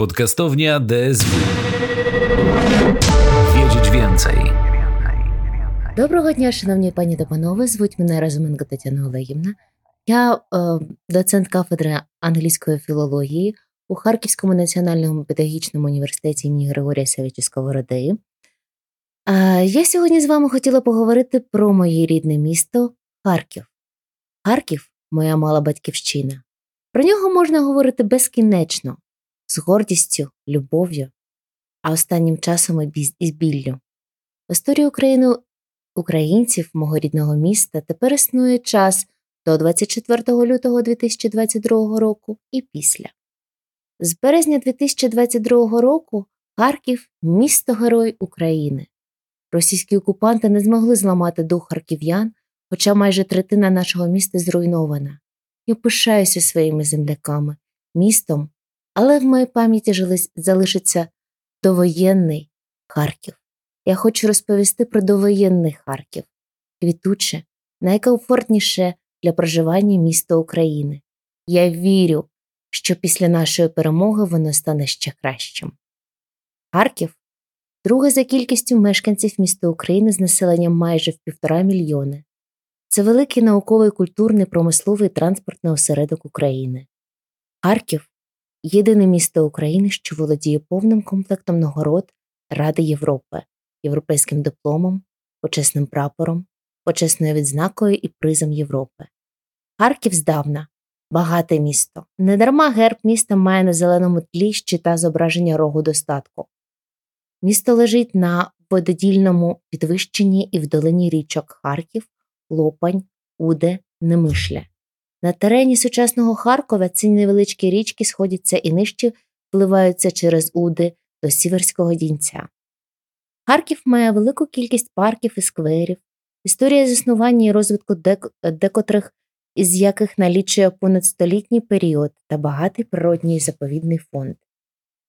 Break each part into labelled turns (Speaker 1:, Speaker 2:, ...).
Speaker 1: Podcastownia DSW. Wiedzieć więcej.
Speaker 2: Доброго дня, шановні пані та панове. Звуть мене Разуменко Тетяна Олегівна. Я е, доцент кафедри англійської філології у Харківському національному педагогічному університеті імені Григорія Савіча Сковороди. Е, я сьогодні з вами хотіла поговорити про моє рідне місто Харків. Харків моя мала батьківщина. Про нього можна говорити безкінечно, з гордістю, любов'ю, а останнім часом і з біллю. В історії України українців мого рідного міста тепер існує час до 24 лютого 2022 року і після. З березня 2022 року Харків місто Герой України. Російські окупанти не змогли зламати дух харків'ян, хоча майже третина нашого міста зруйнована. Я пишаюся своїми земляками, містом, але в моїй пам'яті залишиться довоєнний Харків. Я хочу розповісти про довоєнний Харків, квітуче, найкомфортніше для проживання місто України. Я вірю, що після нашої перемоги воно стане ще кращим. Харків друге за кількістю мешканців міста України з населенням майже в півтора мільйони. Це великий науковий, культурний, промисловий транспортний осередок України. Харків єдине місто України, що володіє повним комплектом нагород Ради Європи, європейським дипломом, почесним прапором, почесною відзнакою і призом Європи. Харків здавна багате місто. Недарма герб міста має на зеленому тлі щита зображення рогу достатку. Місто лежить на вододільному підвищенні і в долині річок Харків, Лопань, Уде, Немишля. На терені сучасного Харкова ці невеличкі річки сходяться і нижче впливаються через Уди до Сіверського дінця. Харків має велику кількість парків і скверів, історія заснування і розвитку декотрих, із яких налічує понад столітній період та багатий природній заповідний фонд.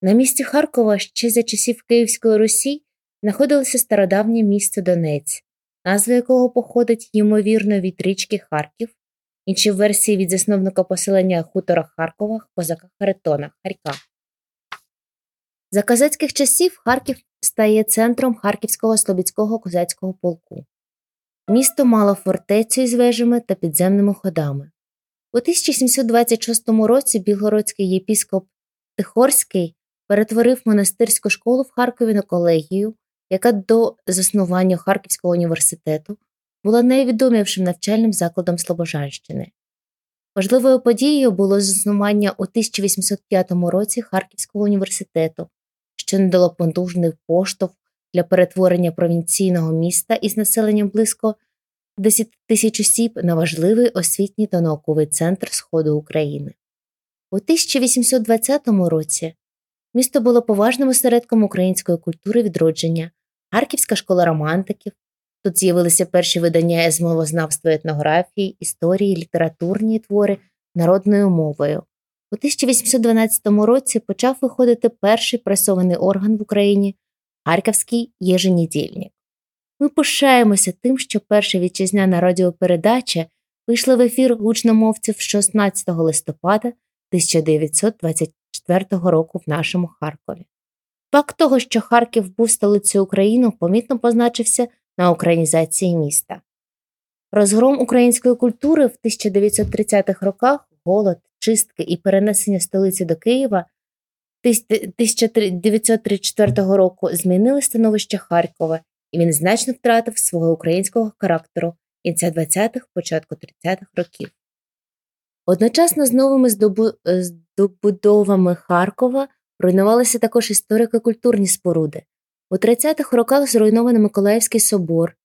Speaker 2: На місці Харкова ще за часів Київської Русі знаходилося стародавнє місто Донець, назва якого походить, ймовірно, від річки Харків, інші версії від засновника поселення хутора Харкова, козака Харитона Харька. За козацьких часів Харків стає центром Харківського Слобідського козацького полку. Місто мало фортецю із вежами та підземними ходами. У 1726 році білгородський єпіскоп Тихорський перетворив монастирську школу в Харкові на колегію, яка до заснування Харківського університету була найвідомішим навчальним закладом Слобожанщини. Важливою подією було заснування у 1805 році Харківського університету, що не дало потужний поштовх для перетворення провінційного міста із населенням близько 10 тисяч осіб на важливий освітній та науковий центр Сходу України. У 1820 році місто було поважним осередком української культури відродження, Харківська школа романтиків. Тут з'явилися перші видання з мовознавства етнографії, історії, літературні твори народною мовою. У 1812 році почав виходити перший пресований орган в Україні Харківський єженедільник. Ми пишаємося тим, що перша вітчизняна радіопередача вийшла в ефір гучномовців 16 листопада 1924 року в нашому Харкові. Факт того, що Харків був столицею України, помітно позначився на українізації міста. Розгром української культури в 1930-х роках голод, чистки і перенесення столиці до Києва 1934 року змінили становище Харкова, і він значно втратив свого українського характеру кінця 20-х, початку 30-х років. Одночасно з новими здобудовами Харкова руйнувалися також історико-культурні споруди. У 30-х роках зруйновано Миколаївський собор,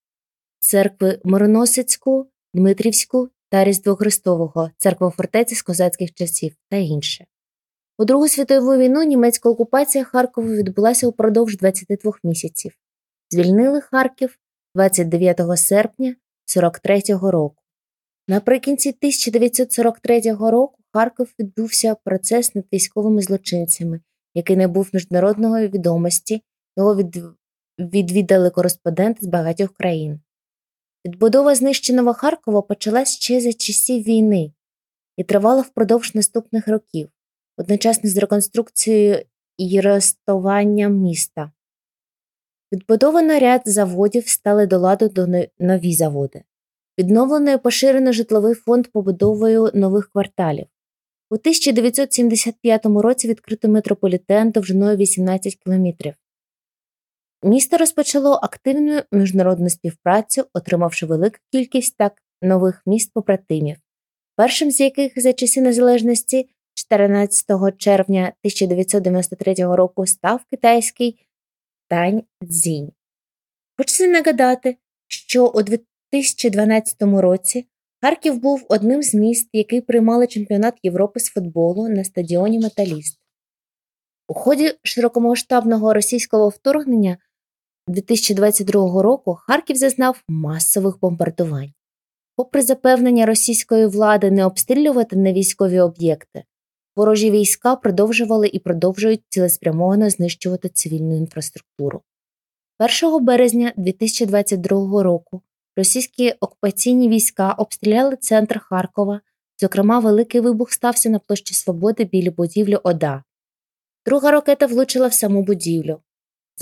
Speaker 2: церкви Мороносицьку, Дмитрівську та Різдво Христового, церква фортеці з козацьких часів та інше. У Другу світову війну німецька окупація Харкова відбулася упродовж 22 місяців. Звільнили Харків 29 серпня 43-го року. Наприкінці 1943 року Харків відбувся процес над військовими злочинцями, який не був міжнародної відомості, його відвідали кореспонденти з багатьох країн. Відбудова знищеного Харкова почалась ще за часів війни і тривала впродовж наступних років. Одночасно з реконструкцією і розтування міста. Відбудовано ряд заводів стали до ладу до нові заводи. Відновлено і поширено житловий фонд побудовою нових кварталів. У 1975 році відкрито метрополітен довжиною 18 кілометрів. Місто розпочало активну міжнародну співпрацю, отримавши велику кількість так нових міст побратимів, першим з яких за часи незалежності 14 червня 1993 року став китайський Таньцзінь. Хочеться нагадати, що у 2012 році Харків був одним з міст, який приймали чемпіонат Європи з футболу на стадіоні Металіст. У ході широкомасштабного російського вторгнення 2022 року Харків зазнав масових бомбардувань. Попри запевнення російської влади не обстрілювати на військові об'єкти, ворожі війська продовжували і продовжують цілеспрямовано знищувати цивільну інфраструктуру. 1 березня 2022 року російські окупаційні війська обстріляли центр Харкова, зокрема, великий вибух стався на площі Свободи біля будівлі ОДА. Друга ракета влучила в саму будівлю.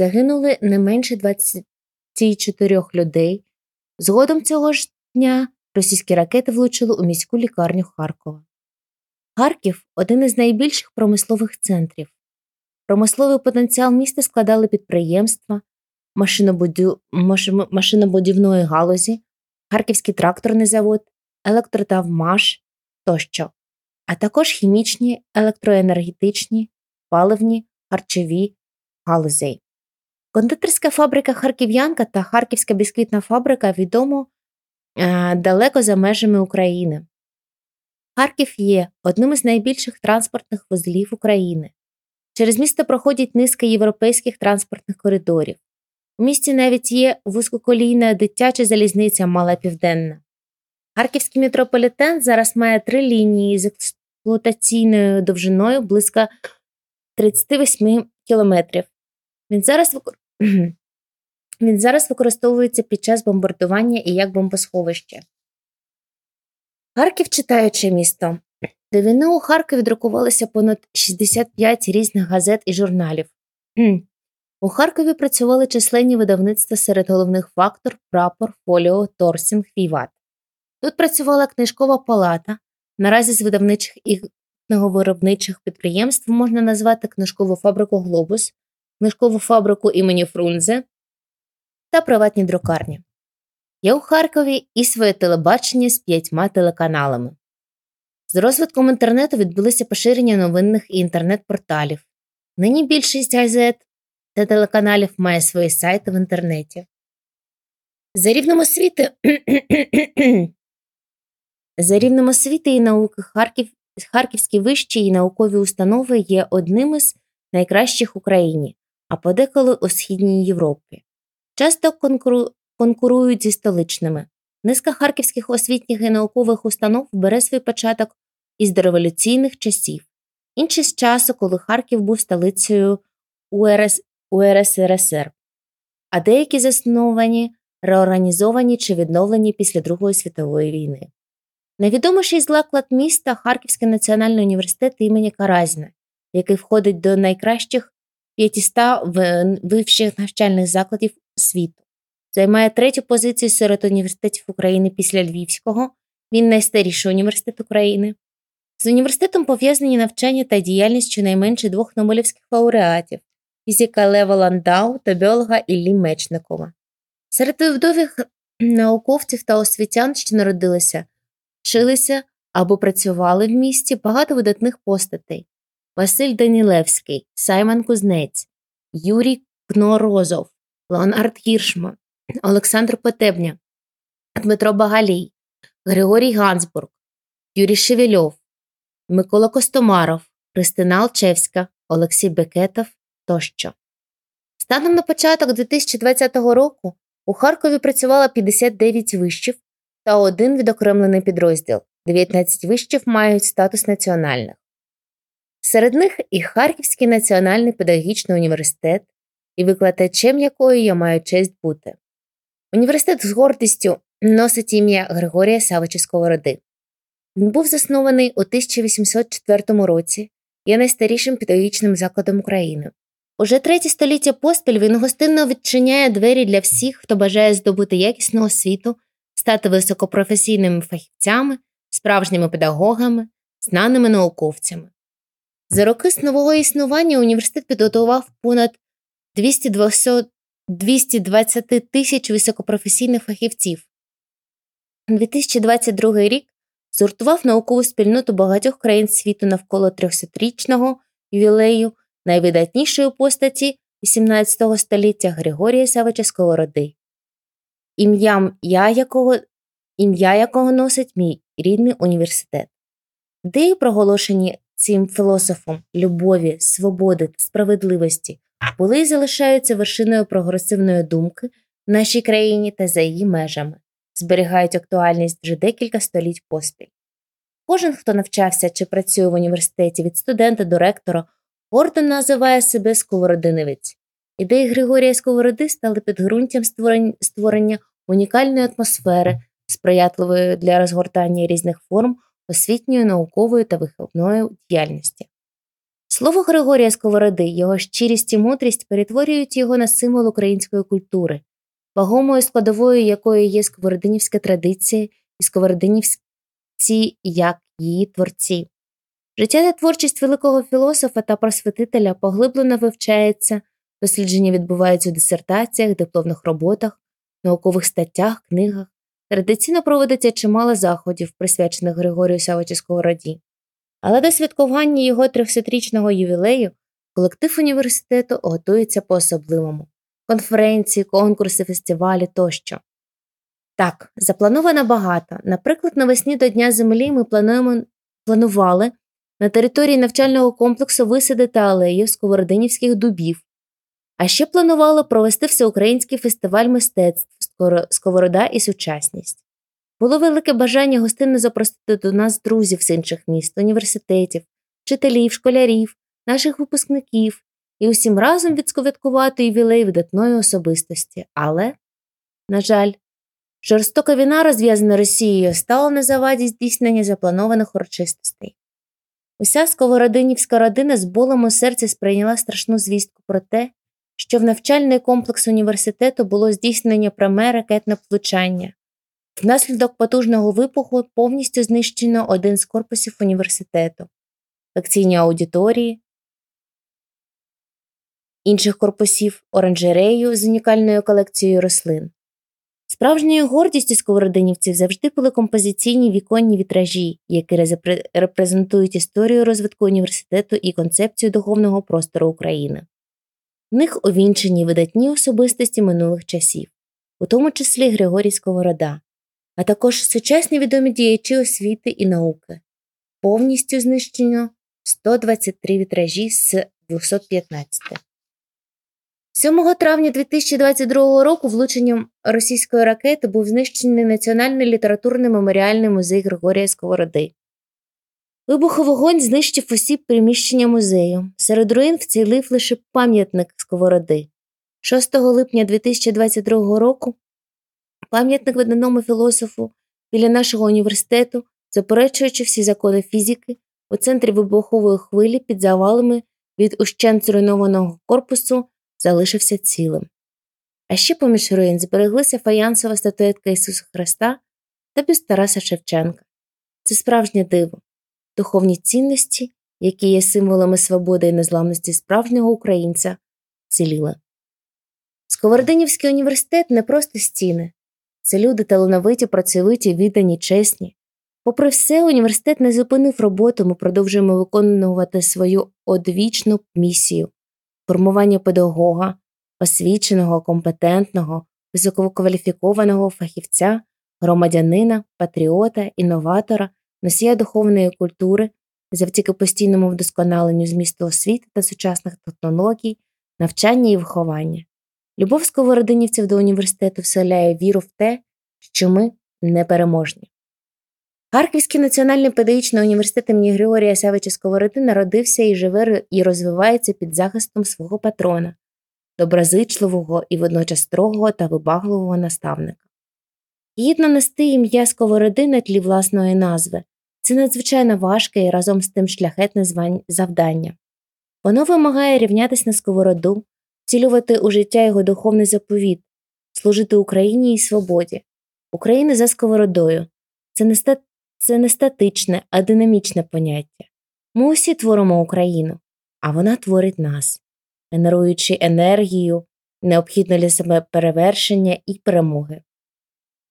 Speaker 2: Загинули не менше 24 людей. Згодом цього ж дня російські ракети влучили у міську лікарню Харкова. Харків один із найбільших промислових центрів. Промисловий потенціал міста складали підприємства, машинобудівної галузі, Харківський тракторний завод, електротавмаш тощо, а також хімічні, електроенергетичні, паливні, харчові галузей. Кондитерська фабрика Харків'янка та Харківська бісквітна фабрика відомо е, далеко за межами України. Харків є одним із найбільших транспортних вузлів України. Через місто проходять низка європейських транспортних коридорів. У місті навіть є вузькоколійна дитяча залізниця Мала Південна. Харківський метрополітен зараз має три лінії з експлуатаційною довжиною близько 38 кілометрів. Він зараз Він зараз використовується під час бомбардування і як бомбосховище. Харків читаюче місто. До війни у Харкові друкувалося понад 65 різних газет і журналів. У Харкові працювали численні видавництва серед головних Фактор, Прапор, Фоліо, Торсінг, Віват. Тут працювала книжкова палата. Наразі з видавничих і книговиробничих підприємств можна назвати книжкову фабрику Глобус, книжкову фабрику імені Фрунзе та приватні друкарні. Є у Харкові і своє телебачення з п'ятьма телеканалами. З розвитком інтернету відбулося поширення новинних і інтернет-порталів. Нині більшість газет та телеканалів має свої сайти в інтернеті. За рівнем освіти За рівнем освіти і науки Харків, Харківські вищі і наукові установи є одним із найкращих в Україні, а подеколи у Східній Європі. Часто конкуру... конкурують зі столичними. Низка харківських освітніх і наукових установ бере свій початок із дореволюційних часів, інші з часу, коли Харків був столицею УРС... УРСРСР, а деякі засновані, реорганізовані чи відновлені після Другої світової війни. Найвідоміший заклад міста Харківський національний університет імені Каразіна, який входить до найкращих 500 вищих навчальних закладів світу, займає третю позицію серед університетів України після Львівського, він найстаріший університет України. З університетом пов'язані навчання та діяльність щонайменше двох Нобелівських лауреатів фізика Лева Ландау та біолога Іллі Мечникова. Серед вдових науковців та освітян, що народилися, вчилися або працювали в місті багато видатних постатей Василь Данілевський, Саймон Кузнець, Юрій Кнорозов, Леонард Гіршман, Олександр Потебня, Дмитро Багалій, Григорій Гансбург, Юрій Шевельов, Микола Костомаров, Христина Алчевська, Олексій Бекетов тощо. Станом на початок 2020 року у Харкові працювало 59 вишів та один відокремлений підрозділ, 19 вишів мають статус національних. Серед них і Харківський національний педагогічний університет, і викладачем якої я маю честь бути. Університет з гордістю носить ім'я Григорія Савича Сковороди. Він був заснований у 1804 році є найстарішим педагогічним закладом України. Уже третє століття поспіль він гостинно відчиняє двері для всіх, хто бажає здобути якісну освіту, стати високопрофесійними фахівцями, справжніми педагогами, знаними науковцями. За роки нового існування університет підготував понад 220 тисяч високопрофесійних фахівців. 2022 рік згуртував наукову спільноту багатьох країн світу навколо 300-річного ювілею найвидатнішої постаті XVIII століття Григорія Савича Сковороди, ім'ям я якого, ім'я якого носить мій рідний університет. Ідеї, проголошені цим філософом любові, свободи та справедливості, були і залишаються вершиною прогресивної думки в нашій країні та за її межами, зберігають актуальність вже декілька століть поспіль. Кожен, хто навчався чи працює в університеті від студента до ректора, гордо називає себе сковородиневець. Ідеї Григорія Сковороди стали підґрунтям створення унікальної атмосфери, сприятливої для розгортання різних форм освітньої, наукової та виховної діяльності. Слово Григорія Сковороди, його щирість і мудрість перетворюють його на символ української культури, вагомою складовою якої є сковородинівська традиція і сковородинівці як її творці. Життя та творчість великого філософа та просвітителя поглиблено вивчається, дослідження відбуваються у дисертаціях, дипломних роботах, наукових статтях, книгах. Традиційно проводиться чимало заходів, присвячених Григорію Савичу Сковороді. Але до святкування його 300-річного ювілею колектив університету готується по особливому конференції, конкурси, фестивалі тощо. Так, заплановано багато. Наприклад, навесні до Дня Землі ми плануємо, планували на території навчального комплексу висадити алею сковородинівських дубів, а ще планували провести всеукраїнський фестиваль мистецтв Сковорода і сучасність. Було велике бажання гостинно запросити до нас друзів з інших міст, університетів, вчителів, школярів, наших випускників і усім разом відсковяткувати ювілей видатної особистості. Але, на жаль, жорстока війна, розв'язана Росією, стала на заваді здійснення запланованих урочистостей. Уся сковородинівська родина з болем у серці сприйняла страшну звістку про те, що в навчальний комплекс університету було здійснення пряме ракетне влучання. Внаслідок потужного вибуху повністю знищено один з корпусів університету, лекційні аудиторії, інших корпусів, оранжерею з унікальною колекцією рослин. Справжньою гордістю сковородинівців завжди були композиційні віконні вітражі, які репрезентують історію розвитку університету і концепцію духовного простору України. Них увінчені видатні особистості минулих часів, у тому числі Григорій Сковорода, а також сучасні відомі діячі освіти і науки, повністю знищено 123 вітражі з 215. 7 травня 2022 року влученням російської ракети був знищений Національний літературний меморіальний музей Григорія Сковороди. Вибуховий вогонь знищив усі приміщення музею. Серед руїн вцілив лише пам'ятник Сковороди. 6 липня 2022 року пам'ятник виданому філософу біля нашого університету, заперечуючи всі закони фізики, у центрі вибухової хвилі під завалами від ущент зруйнованого корпусу залишився цілим. А ще поміж руїн збереглися фаянсова статуетка Ісуса Христа та бюст Тараса Шевченка. Це справжнє диво, духовні цінності, які є символами свободи і незламності справжнього українця, ціліли. Сковородинівський університет не просто стіни, це люди талановиті, працьовиті, віддані, чесні. Попри все, університет не зупинив роботу, ми продовжуємо виконувати свою одвічну місію формування педагога, освіченого, компетентного, висококваліфікованого фахівця, громадянина, патріота, інноватора, носія духовної культури, завдяки постійному вдосконаленню змісту освіти та сучасних технологій, навчання і виховання. Любов сковородинівців до університету вселяє віру в те, що ми непереможні. Харківський національний педагогічний університет імені Григорія Савича Сковороди народився і живе і розвивається під захистом свого патрона, доброзичливого і водночас строгого та вибагливого наставника. Гідно нести ім'я Сковороди на тлі власної назви Це надзвичайно важке і разом з тим шляхетне завдання. Воно вимагає рівнятися на сковороду, вцілювати у життя його духовний заповіт, служити Україні і свободі, України за сковородою. Це не, ста... це не статичне, а динамічне поняття. Ми усі творимо Україну, а вона творить нас, генеруючи енергію, необхідну для себе перевершення і перемоги.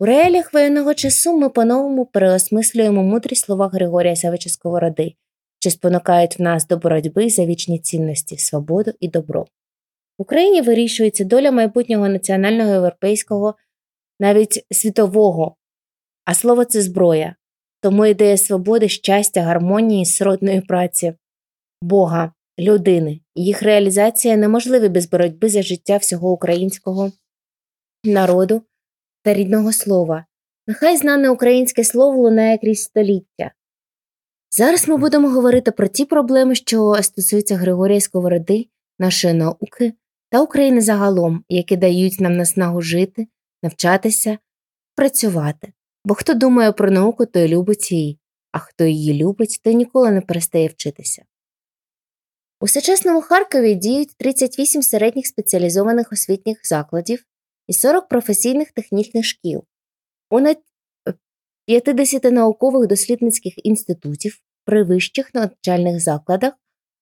Speaker 2: У реаліях воєнного часу ми по-новому переосмислюємо мудрі слова Григорія Савича Сковороди, що спонукають в нас до боротьби за вічні цінності, свободу і добро. В Україні вирішується доля майбутнього національного європейського, навіть світового, а слово це зброя, тому ідея свободи, щастя, гармонії, сродної праці, Бога, людини, їх реалізація неможливі без боротьби за життя всього українського народу та рідного слова. Нехай знане українське слово лунає крізь століття. Зараз ми будемо говорити про ті проблеми, що стосуються Григорія Сковороди, нашої науки та України загалом, які дають нам наснагу жити, навчатися, працювати. Бо хто думає про науку, той любить її, а хто її любить, той ніколи не перестає вчитися. У сучасному Харкові діють 38 середніх спеціалізованих освітніх закладів і 40 професійних технічних шкіл, понад 50 наукових дослідницьких інститутів при вищих навчальних закладах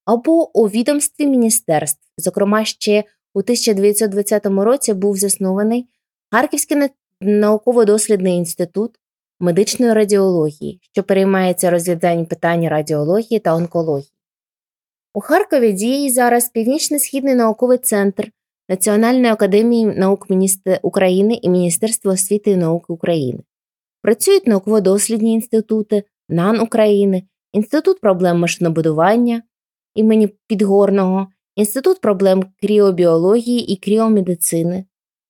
Speaker 2: або у відомстві міністерств. Зокрема, ще у 1920 році був заснований Харківський науково-дослідний інститут медичної радіології, що переймається розгляданням питань радіології та онкології. У Харкові діє зараз Північно-Східний науковий центр Національної академії наук України і Міністерства освіти і науки України. Працюють науково-дослідні інститути НАН України, Інститут проблем машинобудування імені Підгорного, Інститут проблем кріобіології і кріомедицини.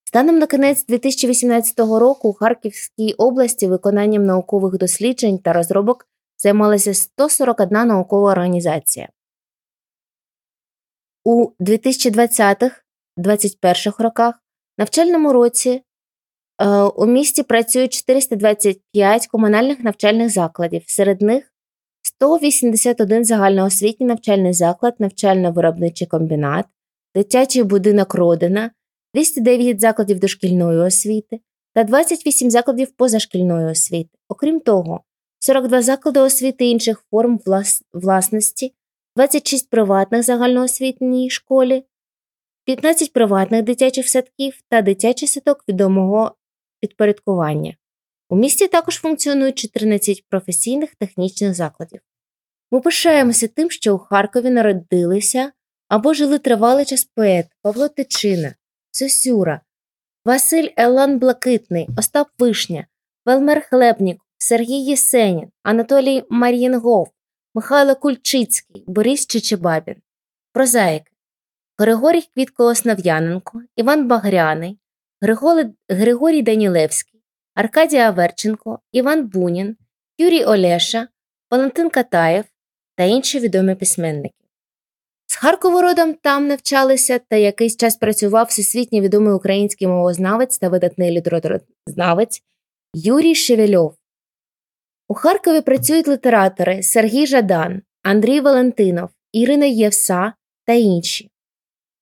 Speaker 2: Станом на кінець 2018 року у Харківській області виконанням наукових досліджень та розробок займалася 141 наукова організація. У 2020-2021 роках навчальному році е, у місті працюють 425 комунальних навчальних закладів, серед них 181 загальноосвітній навчальний заклад, навчально-виробничий комбінат, дитячий будинок Родина, 209 закладів дошкільної освіти та 28 закладів позашкільної освіти. Окрім того, 42 заклади освіти інших форм власності 26 приватних загальноосвітній школі, 15 приватних дитячих садків та дитячий садок відомого підпорядкування. У місті також функціонують 14 професійних технічних закладів. Ми пишаємося тим, що у Харкові народилися або жили тривалий час поет Павло Тичина, Сосюра, Василь Елан Блакитний, Остап Вишня, Велмер Хлебнік, Сергій Єсенін, Анатолій Мар'їнгов, Михайло Кульчицький, Борис Чичебабін, Прозаїки, Григорій Квітко Основ'яненко, Іван Багряний, Григорій Данілевський, Аркадій Аверченко, Іван Бунін, Юрій Олеша, Валентин Катаєв та інші відомі письменники. З Харкову родом там навчалися та якийсь час працював всесвітньо відомий український мовознавець та видатний літературознавець Юрій Шевельов, у Харкові працюють літератори Сергій Жадан, Андрій Валентинов, Ірина Євса та інші.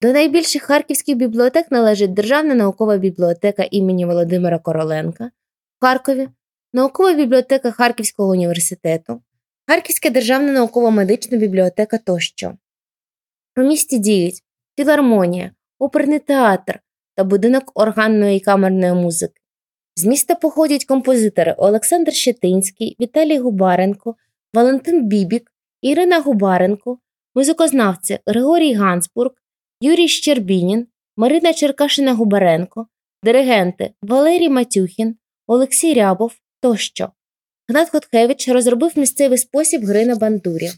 Speaker 2: До найбільших харківських бібліотек належить Державна наукова бібліотека імені Володимира Короленка в Харкові, наукова бібліотека Харківського університету, Харківська державна науково-медична бібліотека тощо. У місті діють філармонія, оперний театр та будинок органної і камерної музики. З міста походять композитори Олександр Щетинський, Віталій Губаренко, Валентин Бібік, Ірина Губаренко, музикознавці Григорій Гансбург, Юрій Щербінін, Марина Черкашина Губаренко, диригенти Валерій Матюхін, Олексій Рябов тощо. Гнат Хотхевич розробив місцевий спосіб гри на бандурі.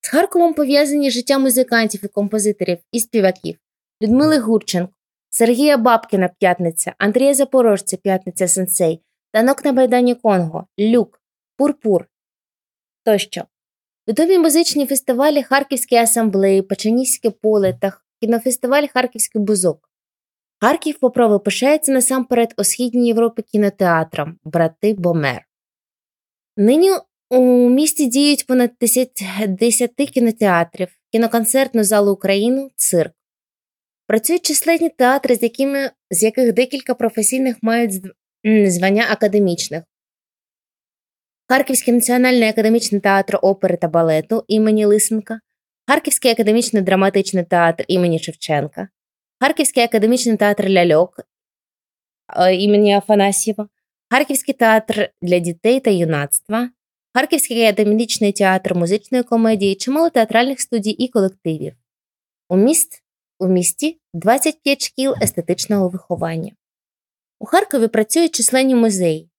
Speaker 2: З Харковом пов'язані життя музикантів і композиторів і співаків Людмили Гурченко, Сергія Бабкіна П'ятниця, Андрія Запорожця П'ятниця Сенсей, Танок на Байдані Конго, Люк, Пурпур тощо. Відомі музичні фестивалі Харківські асамблеї, Печеніське поле та кінофестиваль Харківський бузок. Харків по пишається насамперед у Східній Європі кінотеатром Брати Бомер. Нині у місті діють понад 10, 10 кінотеатрів, кіноконцертну залу Україну, цирк. Працюють численні театри, з якими, з яких декілька професійних мають звання академічних. Харківський національний академічний театр опери та балету імені Лисенка, Харківський академічний драматичний театр імені Шевченка, Харківський академічний театр ляльок е, імені Афанасьєва, Харківський театр для дітей та юнацтва, Харківський академічний театр музичної комедії, чимало театральних студій і колективів. У, міст, у місті 25 шкіл естетичного виховання. У Харкові працюють численні музеї.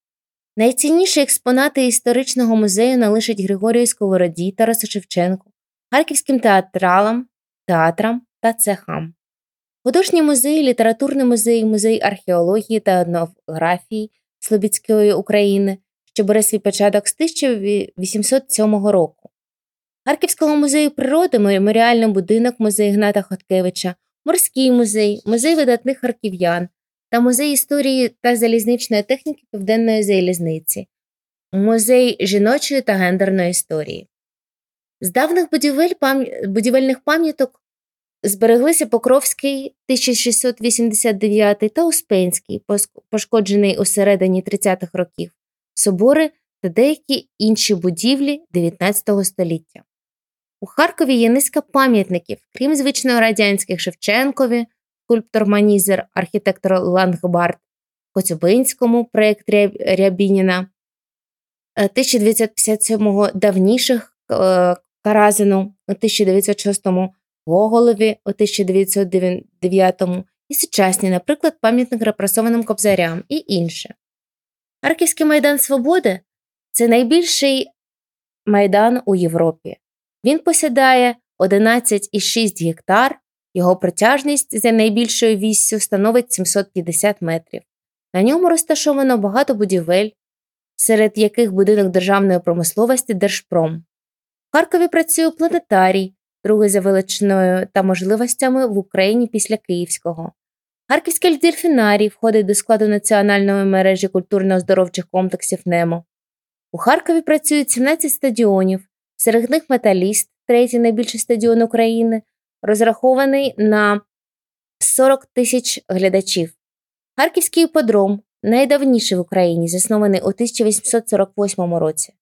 Speaker 2: Найцінніші експонати історичного музею належать Григорію Сковороді, Тарасу Шевченку, харківським театралам, театрам та цехам. Художні музеї, літературний музей, музей археології та етнографії Слобідської України, що бере свій початок з 1807 року. Харківського музею природи, меморіальний будинок музей Гната Хоткевича, морський музей, музей видатних харків'ян та музей історії та залізничної техніки Південної залізниці, музей жіночої та гендерної історії. З давних будівель пам... будівельних пам'яток збереглися Покровський 1689 та Успенський, пошкоджений у середині 30-х років, собори та деякі інші будівлі 19 століття. У Харкові є низка пам'ятників, крім звичного радянських Шевченкові, скульптор Манізер, архітектор Лангбард, Коцюбинському проєкт Рябініна, 1957-го е, давніших е, Каразину у 1906-му, Гоголові у 1909-му і сучасні, наприклад, пам'ятник репресованим кобзарям і інше. Харківський майдан Свободи це найбільший майдан у Європі. Він посідає 11,6 гектар, його протяжність за найбільшою віссю становить 750 метрів. На ньому розташовано багато будівель, серед яких будинок державної промисловості Держпром. В Харкові працює планетарій, другий за величиною та можливостями в Україні після Київського. Харківський дельфінарій входить до складу національної мережі культурно-оздоровчих комплексів НЕМО. У Харкові працюють 17 стадіонів, серед них металіст, третій найбільший стадіон України, розрахований на 40 тисяч глядачів. Харківський іподром найдавніший в Україні, заснований у 1848 році.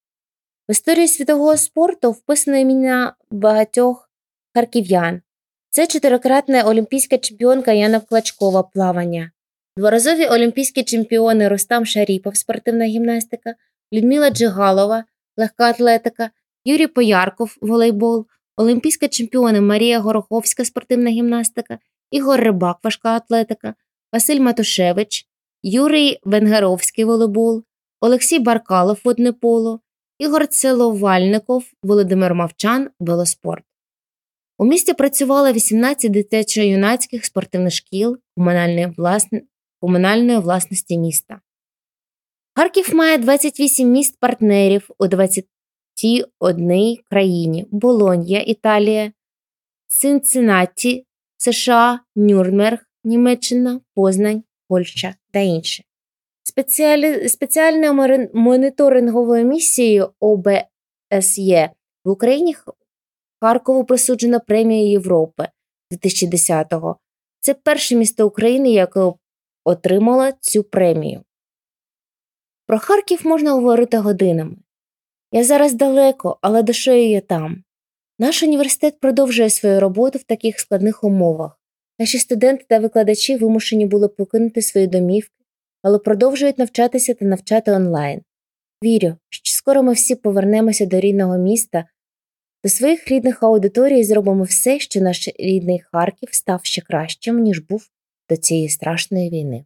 Speaker 2: В історії світового спорту вписано ім'я багатьох харків'ян. Це чотирикратна олімпійська чемпіонка Яна Клачкова плавання, дворазові олімпійські чемпіони Рустам Шаріпов, спортивна гімнастика, Людмила Джигалова, легка атлетика, Юрій Поярков, волейбол, олімпійська чемпіони Марія Гороховська, спортивна гімнастика, Ігор Рибак, важка атлетика, Василь Матушевич, Юрій Венгеровський волейбол, Олексій Баркалов водне поло, Ігор Целовальников, Володимир Мовчан, велоспорт. У місті працювало 18 дитячо-юнацьких спортивних шкіл комунальної, власн... комунальної власності міста. Харків має 28 міст партнерів у 21 країні: Болонья, Італія, Цинциннаті, США, Нюрнберг, Німеччина, Познань, Польща та інші. Спеціалі... Спеціальною моніторинговою місією ОБСЄ в Україні Харкову присуджена премія Європи 2010-го. Це перше місто України, яке отримало цю премію. Про Харків можна говорити годинами. Я зараз далеко, але душою я там. Наш університет продовжує свою роботу в таких складних умовах. Наші студенти та викладачі вимушені були покинути свої домівки, але продовжують навчатися та навчати онлайн. Вірю, що скоро ми всі повернемося до рідного міста, до своїх рідних аудиторій і зробимо все, що наш рідний Харків став ще кращим, ніж був до цієї страшної війни.